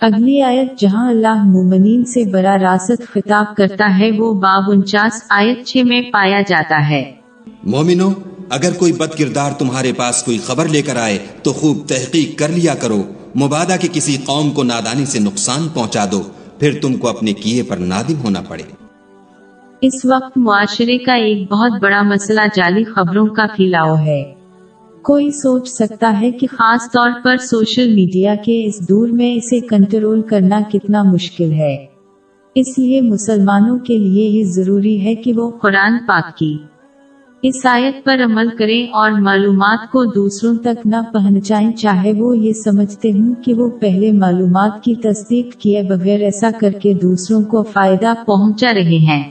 اگلی آیت جہاں اللہ مومنین سے برا راست خطاب کرتا ہے وہ باب انچاس آیت چھ میں پایا جاتا ہے۔ مومنو اگر کوئی بد کردار تمہارے پاس کوئی خبر لے کر آئے تو خوب تحقیق کر لیا کرو۔ مبادہ کے کسی قوم کو نادانی سے نقصان پہنچا دو پھر تم کو اپنے کیے پر نادم ہونا پڑے۔ اس وقت معاشرے کا ایک بہت بڑا مسئلہ جعلی خبروں کا پھیلاؤ ہے۔ کوئی سوچ سکتا ہے کہ خاص طور پر سوشل میڈیا کے اس دور میں اسے کنٹرول کرنا کتنا مشکل ہے۔ اس لیے مسلمانوں کے لیے یہ ضروری ہے کہ وہ قرآن پاک کی اس آیت پر عمل کریں اور معلومات کو دوسروں تک نہ پہنچائیں۔ چاہے وہ یہ سمجھتے ہوں کہ وہ پہلے معلومات کی تصدیق کیے بغیر ایسا کر کے دوسروں کو فائدہ پہنچا رہے ہیں۔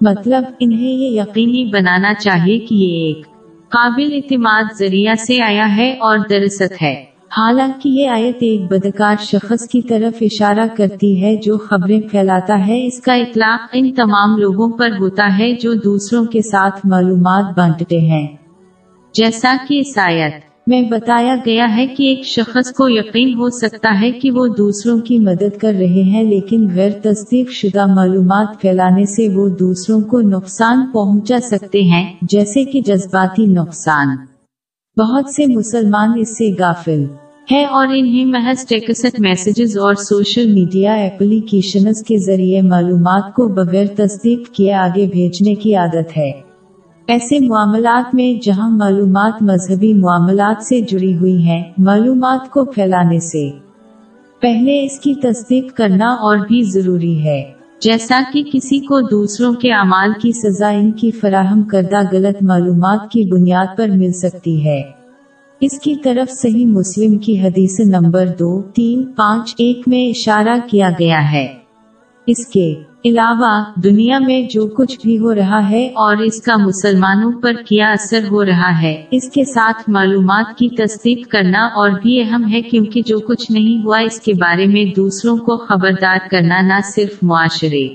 مطلب انہیں یہ یقینی بنانا چاہیے کہ یہ ایک قابل اعتماد ذریعہ سے آیا ہے اور درست ہے۔ حالانکہ یہ آیت ایک بدکار شخص کی طرف اشارہ کرتی ہے جو خبریں پھیلاتا ہے۔ اس کا اطلاق ان تمام لوگوں پر ہوتا ہے جو دوسروں کے ساتھ معلومات بانٹتے ہیں۔ جیسا کہ اس آیت میں بتایا گیا ہے کہ ایک شخص کو یقین ہو سکتا ہے کہ وہ دوسروں کی مدد کر رہے ہیں، لیکن غیر تصدیق شدہ معلومات پھیلانے سے وہ دوسروں کو نقصان پہنچا سکتے ہیں، جیسے کہ جذباتی نقصان۔ بہت سے مسلمان اس سے غافل ہے اور انہیں محض ٹیکسٹ میسیجز اور سوشل میڈیا ایپلیکیشنز کے ذریعے معلومات کو بغیر تصدیق کیے آگے بھیجنے کی عادت ہے۔ ایسے معاملات میں جہاں معلومات مذہبی معاملات سے جڑی ہوئی ہیں، معلومات کو پھیلانے سے۔ پہلے اس کی تصدیق کرنا اور بھی ضروری ہے۔ جیسا کہ کسی کو دوسروں کے اعمال کی سزا ان کی فراہم کردہ غلط معلومات کی بنیاد پر مل سکتی ہے۔ اس کی طرف صحیح مسلم کی حدیث نمبر دو، تین، پانچ، ایک میں اشارہ کیا گیا ہے۔ اس کے علاوہ دنیا میں جو کچھ بھی ہو رہا ہے اور اس کا مسلمانوں پر کیا اثر ہو رہا ہے، اس کے ساتھ معلومات کی تصدیق کرنا اور بھی اہم ہے کیونکہ جو کچھ نہیں ہوا اس کے بارے میں دوسروں کو خبردار کرنا نہ صرف معاشرے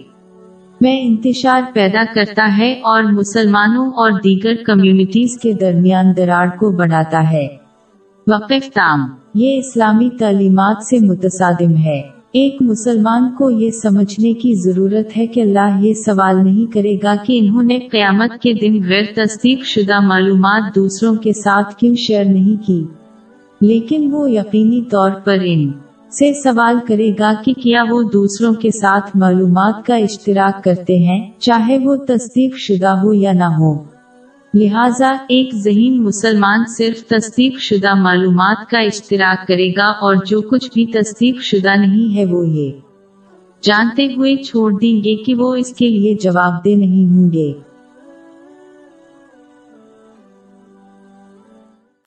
میں انتشار پیدا کرتا ہے اور مسلمانوں اور دیگر کمیونٹیز کے درمیان دراڑ کو بڑھاتا ہے۔ وقف تام، یہ اسلامی تعلیمات سے متصادم ہے۔ ایک مسلمان کو یہ سمجھنے کی ضرورت ہے کہ اللہ یہ سوال نہیں کرے گا کہ انہوں نے قیامت کے دن غیر تصدیق شدہ معلومات دوسروں کے ساتھ کیوں شیئر نہیں کی۔ لیکن وہ یقینی طور پر ان سے سوال کرے گا کہ کیا وہ دوسروں کے ساتھ معلومات کا اشتراک کرتے ہیں، چاہے وہ تصدیق شدہ ہو یا نہ ہو۔ لہٰذا ایک ذہین مسلمان صرف تصدیق شدہ معلومات کا اشتراک کرے گا اور جو کچھ بھی تصدیق شدہ نہیں ہے وہ یہ۔ جانتے ہوئے چھوڑ دیں گے کہ وہ اس کے لیے جواب دہ نہیں ہوں گے۔